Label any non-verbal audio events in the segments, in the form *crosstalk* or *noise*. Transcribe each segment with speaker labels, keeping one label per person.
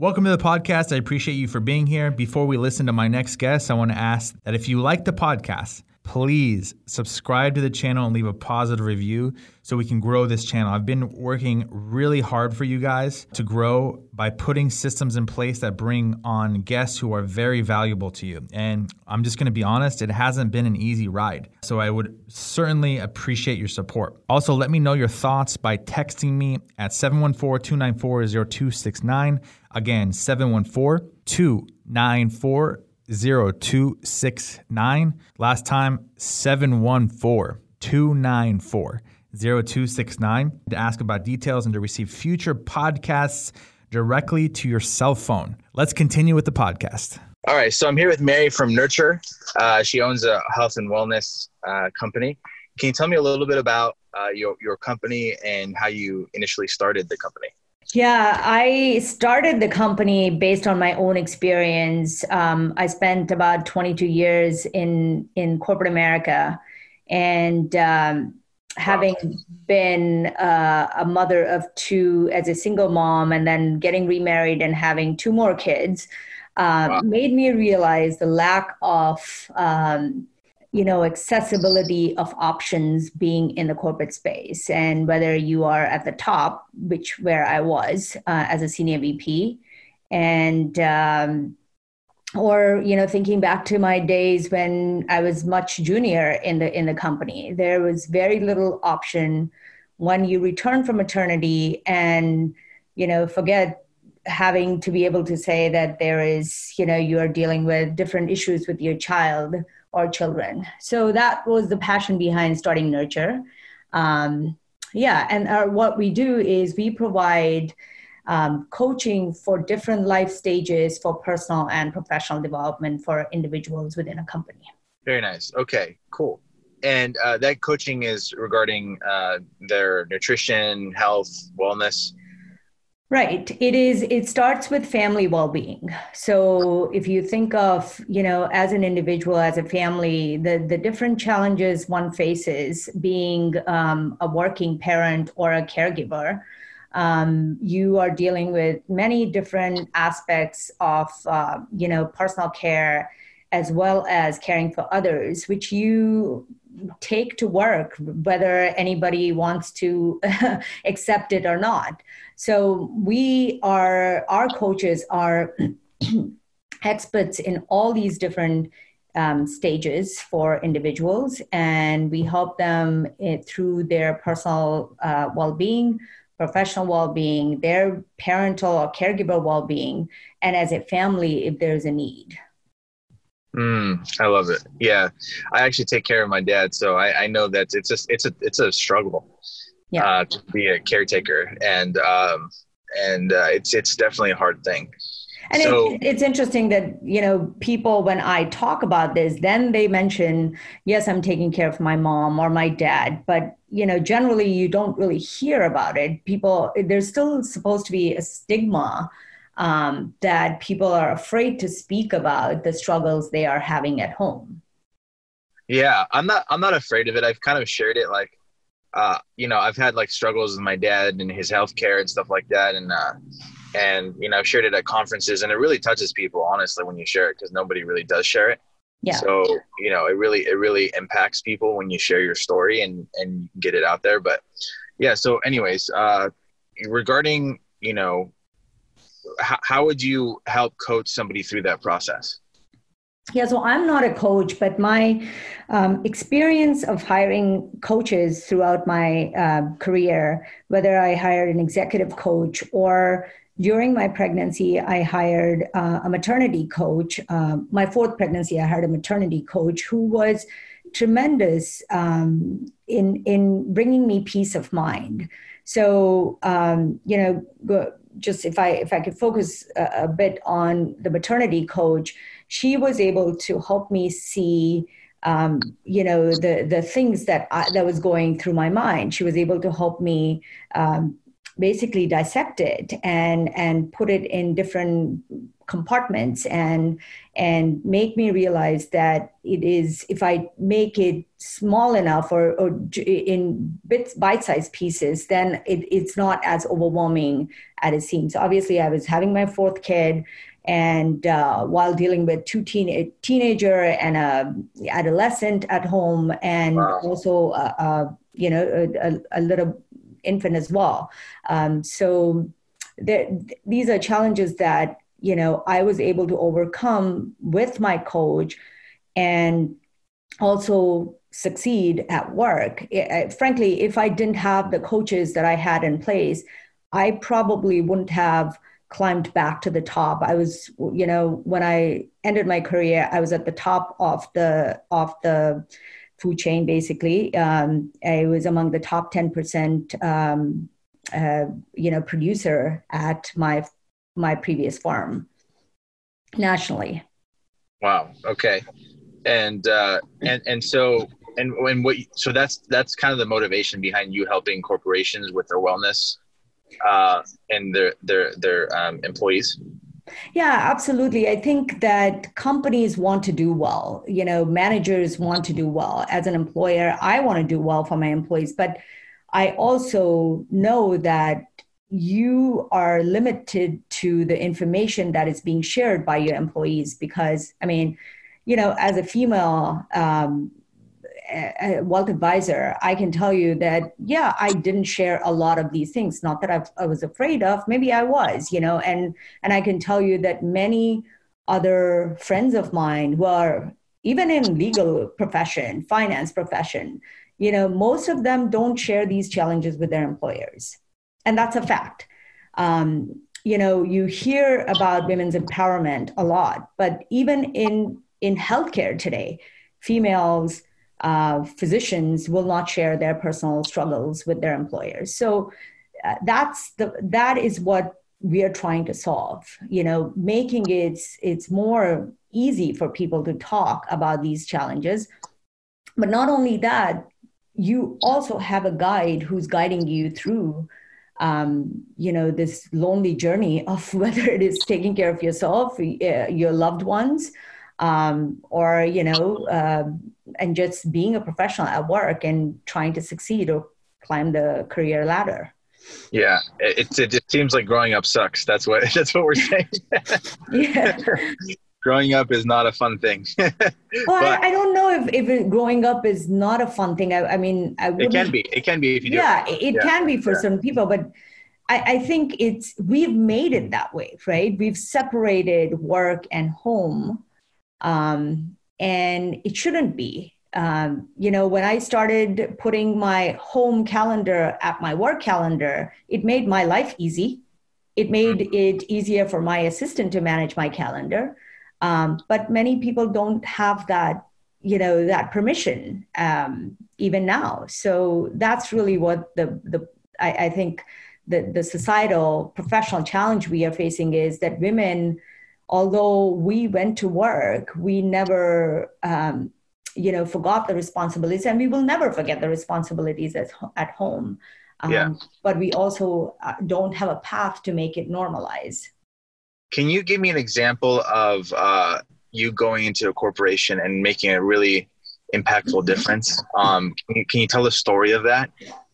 Speaker 1: Welcome to the podcast. I appreciate you for being here. Before we listen to my next guest, I want to ask that if you like the podcast, please subscribe to the channel and leave a positive review so we can grow this channel. I've been working really hard for you guys to grow by putting systems in place that bring on guests who are very valuable to you. And I'm just going to be honest, it hasn't been an easy ride. So I would certainly appreciate your support. Also, let me know your thoughts by texting me at 714 294 0269. Again, 714 294 0269. Last time, 714 294 0269 to ask about details and to receive future podcasts directly to your cell phone. Let's continue with the podcast.
Speaker 2: All right. So I'm here with Mary from Nurxur. Uh, she owns a health and wellness uh, company. Can you tell me a little bit about uh, your, your company and how you initially started the company?
Speaker 3: Yeah, I started the company based on my own experience. Um, I spent about 22 years in in corporate America, and um, having been uh, a mother of two as a single mom, and then getting remarried and having two more kids, uh, wow. made me realize the lack of um, you know accessibility of options being in the corporate space. And whether you are at the top which where i was uh, as a senior vp and um, or you know thinking back to my days when i was much junior in the in the company there was very little option. When you return from maternity and you know forget having to be able to say that there is you know you are dealing with different issues with your child or children. So that was the passion behind starting Nurxur. Um, yeah, and our, what we do is we provide um, coaching for different life stages for personal and professional development for individuals within a company.
Speaker 2: Very nice. Okay, cool. And uh, that coaching is regarding uh, their nutrition, health, wellness.
Speaker 3: Right. It is, it starts with family well being. So if you think of, you know, as an individual, as a family, the, the different challenges one faces being um, a working parent or a caregiver, um, you are dealing with many different aspects of, uh, you know, personal care as well as caring for others, which you take to work, whether anybody wants to *laughs* accept it or not. So we are, our coaches are *clears throat* experts in all these different um, stages for individuals, and we help them it, through their personal uh, well being, professional well being, their parental or caregiver well being, and as a family if there's a need.
Speaker 2: Mm, I love it. Yeah, I actually take care of my dad, so I, I know that it's a it's a it's a struggle. Yeah. Uh, to be a caretaker, and um, and uh, it's it's definitely a hard thing.
Speaker 3: And so, it, it's interesting that you know people when I talk about this, then they mention, yes, I'm taking care of my mom or my dad, but you know generally you don't really hear about it. People, there's still supposed to be a stigma um, that people are afraid to speak about the struggles they are having at home.
Speaker 2: Yeah, I'm not. I'm not afraid of it. I've kind of shared it. Like, uh, you know, I've had like struggles with my dad and his health care and stuff like that, and uh, and you know, I've shared it at conferences, and it really touches people, honestly, when you share it, because nobody really does share it. Yeah. So you know, it really it really impacts people when you share your story and and get it out there. But yeah. So, anyways, uh, regarding you know how, how would you help coach somebody through that process?
Speaker 3: Yeah, so I'm not a coach, but my um, experience of hiring coaches throughout my uh, career, whether I hired an executive coach or during my pregnancy, I hired uh, a maternity coach. Uh, my fourth pregnancy, I hired a maternity coach who was tremendous um, in in bringing me peace of mind. So um, you know, just if I if I could focus a, a bit on the maternity coach, she was able to help me see um, you know the the things that I, that was going through my mind. She was able to help me um, basically dissect it and and put it in different compartments and and make me realize that it is if i make it small enough or, or in bits bite-sized pieces then it, it's not as overwhelming as it seems obviously i was having my fourth kid and uh, while dealing with two teen- teenager and a adolescent at home and wow. also a, a, you know a, a, little infant as well. Um, so these are challenges that you know i was able to overcome with my coach and also succeed at work. It, frankly if i didn't have the coaches that i had in place i probably wouldn't have climbed back to the top. I was you know when i ended my career i was at the top of the of the food chain basically um, i was among the top 10% um, uh, you know producer at my my previous farm nationally.
Speaker 2: Wow. Okay. And uh, and and so and when what so that's that's kind of the motivation behind you helping corporations with their wellness uh, and their their their um, employees.
Speaker 3: Yeah, absolutely. I think that companies want to do well. You know, managers want to do well. As an employer, I want to do well for my employees, but I also know that you are limited to the information that is being shared by your employees because i mean you know as a female um, wealth advisor i can tell you that yeah i didn't share a lot of these things not that I've, i was afraid of maybe i was you know and and i can tell you that many other friends of mine who are even in legal profession finance profession you know most of them don't share these challenges with their employers and that's a fact. Um, you know, you hear about women's empowerment a lot, but even in in healthcare today, females uh, physicians will not share their personal struggles with their employers. So uh, that's the that is what we are trying to solve. You know, making it it's more easy for people to talk about these challenges. But not only that, you also have a guide who's guiding you through um, you know this lonely journey of *laughs* whether it is taking care of yourself uh, your loved ones um, or you know uh, and just being a professional at work and trying to succeed or climb the career ladder
Speaker 2: yeah it, it just seems like growing up sucks that's what *laughs* that's what we're saying yeah *laughs* growing up is not a fun thing. *laughs*
Speaker 3: well, I, I, don't know if, if growing up is not a fun thing. I, I mean, I
Speaker 2: it can be. It can be if you
Speaker 3: yeah, do it. it yeah. can be for yeah. some people, but I, I think it's we've made it that way, right? We've separated work and home, um, and it shouldn't be. Um, you know, when I started putting my home calendar at my work calendar, it made my life easy. It made it easier for my assistant to manage my calendar um, but many people don't have that, you know, that permission um, even now. So that's really what the the I, I think the the societal professional challenge we are facing is that women, although we went to work, we never. Um, you know forgot the responsibilities and we will never forget the responsibilities at, at home um, yeah. but we also uh, don't have a path to make it normalize
Speaker 2: can you give me an example of uh, you going into a corporation and making a really impactful difference? Um, can, you, can you tell the story of that?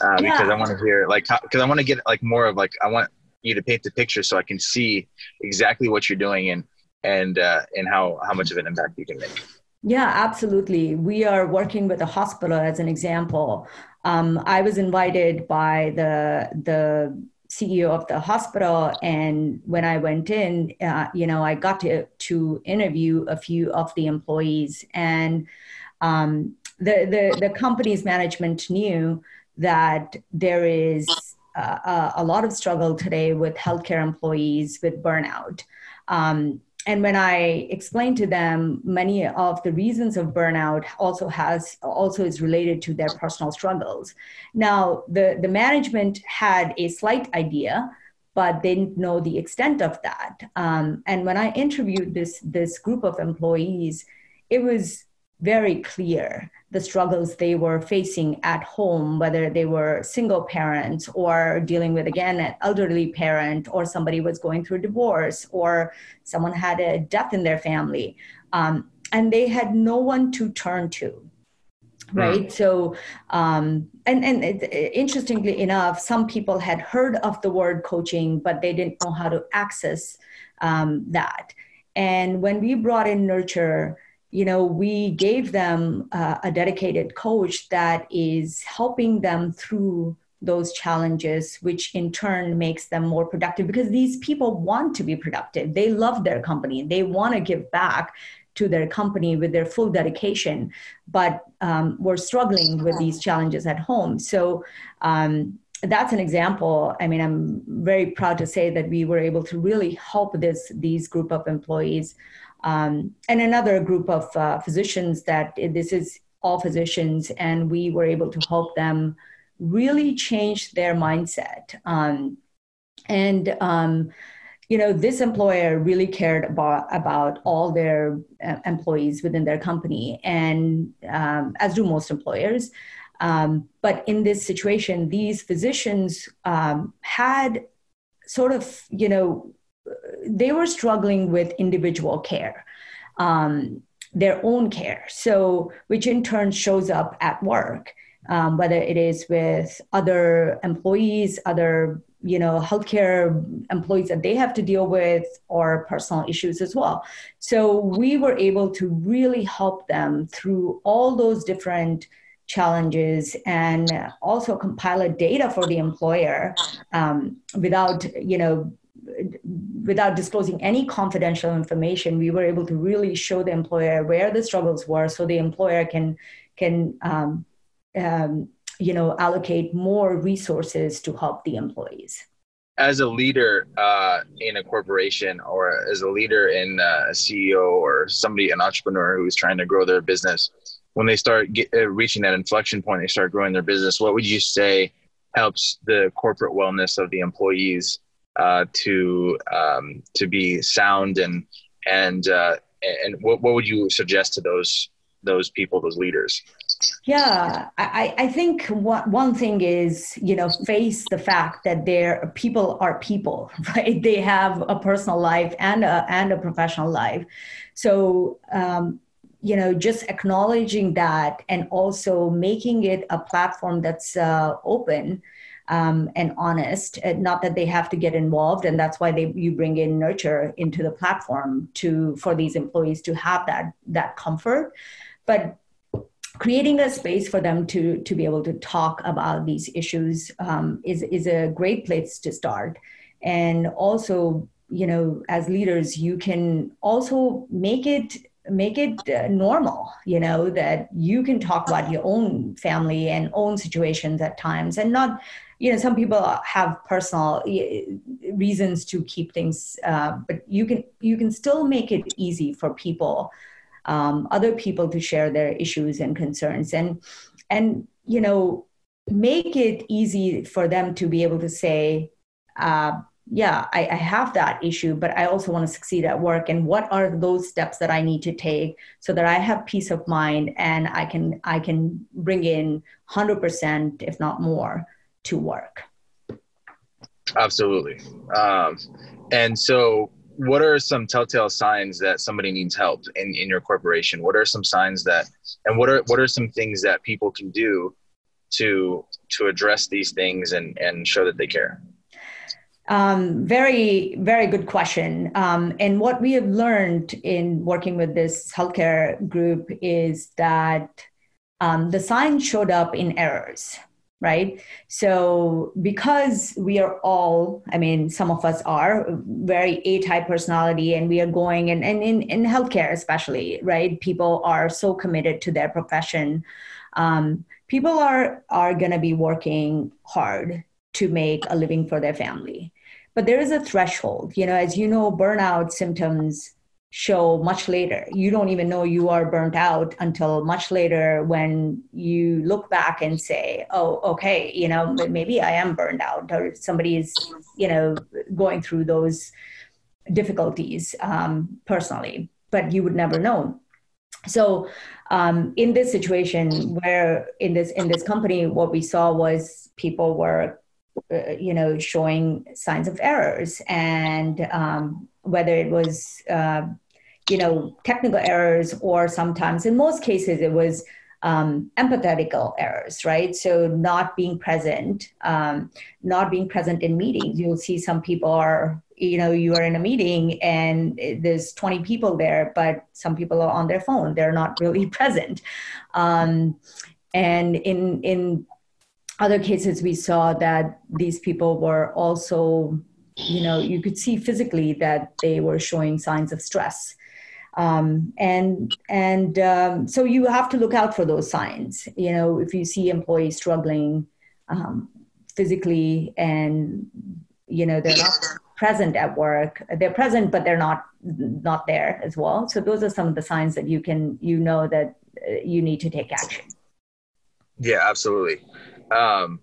Speaker 2: Uh, yeah. Because I want to hear, like, because I want to get like more of like I want you to paint the picture so I can see exactly what you're doing and and uh, and how how much of an impact you can make.
Speaker 3: Yeah, absolutely. We are working with a hospital as an example. Um, I was invited by the the CEO of the hospital, and when I went in, uh, you know, I got to to interview a few of the employees, and um, the the the company's management knew that there is uh, a lot of struggle today with healthcare employees with burnout. Um, and when i explained to them many of the reasons of burnout also has also is related to their personal struggles now the the management had a slight idea but they didn't know the extent of that um, and when i interviewed this this group of employees it was very clear the struggles they were facing at home, whether they were single parents or dealing with, again, an elderly parent, or somebody was going through divorce, or someone had a death in their family. Um, and they had no one to turn to. Right. Mm. So, um, and, and it, interestingly enough, some people had heard of the word coaching, but they didn't know how to access um, that. And when we brought in Nurxur, you know, we gave them uh, a dedicated coach that is helping them through those challenges, which in turn makes them more productive because these people want to be productive. They love their company, they want to give back to their company with their full dedication, but um, we're struggling with these challenges at home. So, um, that's an example. I mean, I'm very proud to say that we were able to really help this these group of employees um, and another group of uh, physicians that this is all physicians, and we were able to help them really change their mindset. Um, and um, you know, this employer really cared about about all their uh, employees within their company, and um, as do most employers. Um, but in this situation, these physicians um, had sort of, you know, they were struggling with individual care, um, their own care. So, which in turn shows up at work, um, whether it is with other employees, other you know healthcare employees that they have to deal with or personal issues as well so we were able to really help them through all those different challenges and also compile a data for the employer um, without you know without disclosing any confidential information, we were able to really show the employer where the struggles were, so the employer can can um, um, you know allocate more resources to help the employees.
Speaker 2: As a leader uh, in a corporation, or as a leader in uh, a CEO or somebody, an entrepreneur who is trying to grow their business, when they start get, uh, reaching that inflection point, they start growing their business. What would you say helps the corporate wellness of the employees? Uh, to um, to be sound and and uh, and what, what would you suggest to those those people those leaders?
Speaker 3: Yeah i, I think what, one thing is you know face the fact that their people are people *laughs* right? They have a personal life and a and a professional life. So um, you know just acknowledging that and also making it a platform that's uh, open um, and honest. Not that they have to get involved, and that's why they you bring in Nurxur into the platform to for these employees to have that that comfort, but creating a space for them to to be able to talk about these issues um, is is a great place to start, and also you know as leaders you can also make it make it uh, normal you know that you can talk about your own family and own situations at times and not you know some people have personal reasons to keep things uh, but you can you can still make it easy for people um, other people to share their issues and concerns. And and you know make it easy for them to be able to say uh, yeah I, I, have that issue but i also want to succeed at work. And what are those steps that i need to take so that i have peace of mind and i can i can bring in 100% if not more to work.
Speaker 2: Absolutely. Um, and so, what are some telltale signs that somebody needs help in, in your corporation? What are some signs that, and what are what are some things that people can do to to address these things and and show that they care?
Speaker 3: Um, very, very good question. Um, and what we have learned in working with this healthcare group is that um, the signs showed up in errors right? So, because we are all, I mean, some of us are very A type personality, and we are going, and, and in, in healthcare, especially, right? People are so committed to their profession. Um, people are, are going to be working hard to make a living for their family. But there is a threshold, you know, as you know, burnout symptoms show much later. You don't even know you are burnt out until much later when you look back and say, oh, okay, you know, maybe I am burned out or somebody is, you know, going through those difficulties um, personally, but you would never know. so um, in this situation where in this in this company what we saw was people were uh, you know showing signs of errors and um, whether it was uh, you know technical errors or sometimes in most cases it was um, empathetical errors right? So not being present um, not being present in meetings. You'll see some people are you know you are in a meeting and there's 20 people there but some people are on their phone. They're not really *laughs* present. Um, and in in other cases we saw that these people were also you know you could see physically that they were showing signs of stress. Um, and and um, so you have to look out for those signs you know if you see employees struggling um, physically and you know they're not present at work. They're present but they're not not there as well. So those are some of the signs that you can you know that uh, you need to take action.
Speaker 2: Yeah absolutely. Um,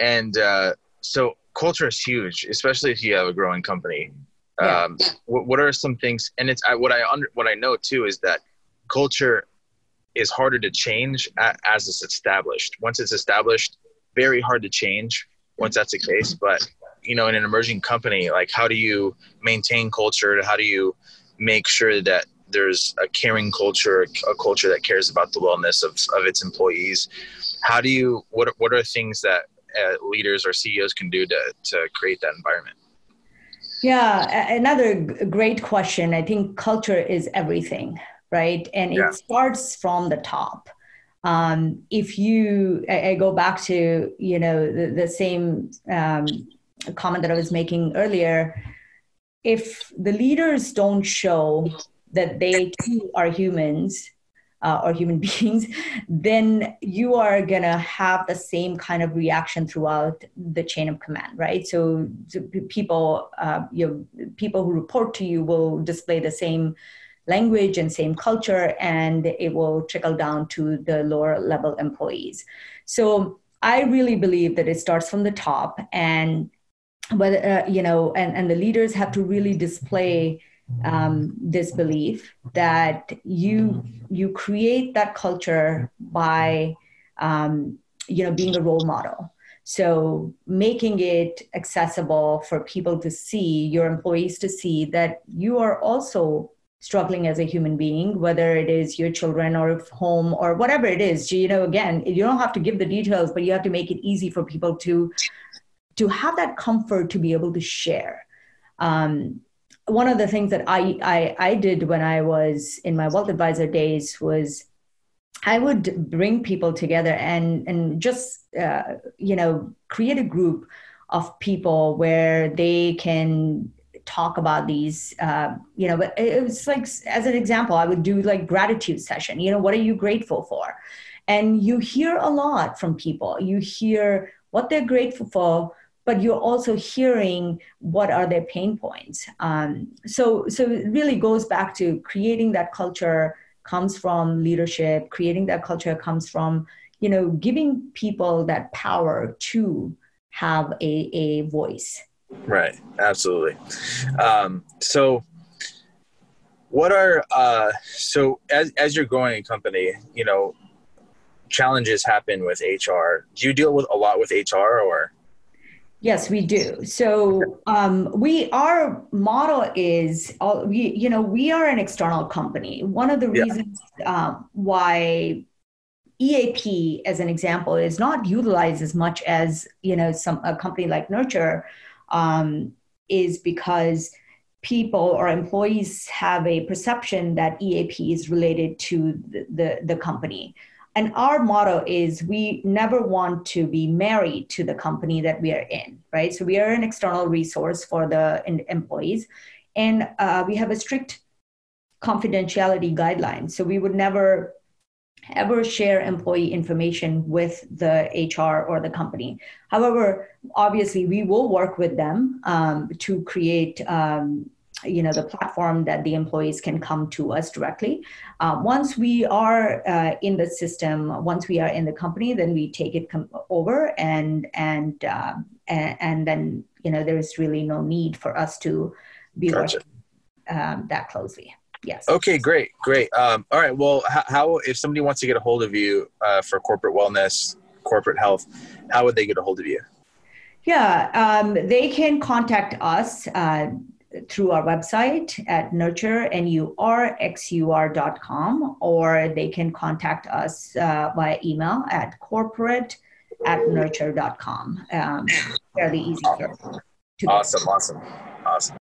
Speaker 2: and uh, so culture is huge, especially if you have a growing company. Yeah. Um, what, what are some things? And it's I, what I under, what I know too is that culture is harder to change as it's established. Once it's established, very hard to change. Once that's the case, but you know, in an emerging company, like how do you maintain culture? How do you make sure that there's a caring culture, a culture that cares about the wellness of, of its employees? How do you what what are things that leaders or CEOs can do to to create that environment?
Speaker 3: Yeah, another great question. I think culture is everything, right? And it yeah. starts from the top. Um, if you, I, I, go back to you know the, the same um, comment that I was making earlier. If the leaders don't show that they too are humans uh, or human *laughs* beings, then you are going to have the same kind of reaction throughout the chain of command, right? So, so people, uh, you know, people who report to you will display the same language and same culture, and it will trickle down to the lower level employees. So, I really believe that it starts from the top, and whether uh, you know, and and the leaders have to really display um, this belief that you you create that culture by um, you know being a role model. So making it accessible for people to see your employees to see that you are also struggling as a human being whether it is your children or home or whatever it is. You know again you don't have to give the details but you have to make it easy for people to to have that comfort to be able to share. Um, one of the things that I, I, I did when I was in my wealth advisor days was I would bring people together and and just uh, you know create a group of people where they can talk about these uh, you know but it was like as an example i would do like gratitude session you know what are you grateful for? And you hear a lot from people. You hear what they're grateful for but you're also hearing what are their pain points. Um, so, so it really goes back to creating that culture comes from leadership. Creating that culture comes from you know giving people that power to have a, a voice.
Speaker 2: Right. Absolutely. Um, so what are uh, so as as you're growing a company, you know, challenges happen with HR. Do you deal with a lot with HR or?
Speaker 3: Yes, we do. So um, we our model is uh, we you know we are an external company. One of the yeah. reasons um, why EAP, as an example, is not utilized as much as you know some a company like Nurxur um, is because people or employees have a perception that EAP is related to the, the, the company and our motto is we never want to be married to the company that we are in right? So we are an external resource for the employees. And uh, we have a strict confidentiality guidelines. So we would never ever share employee information with the hr or the company. However obviously we will work with them um, to create um, you know the platform that the employees can come to us directly uh, once we are uh, in the system once we are in the company then we take it com- over and and, uh, and, and then you know there is really no need for us to be gotcha. working um, that closely Yes.
Speaker 2: Okay, great, great. Um, all right. Well, how, how, if somebody wants to get a hold of you uh, for corporate wellness, corporate health, how would they get a hold of you?
Speaker 3: Yeah, um, they can contact us uh, through our website at Nurxur, N-U-R-X-U-R.com, or they can contact us uh, via email at corporate at nurxur.com. Um, fairly easy.
Speaker 2: Awesome, awesome, awesome.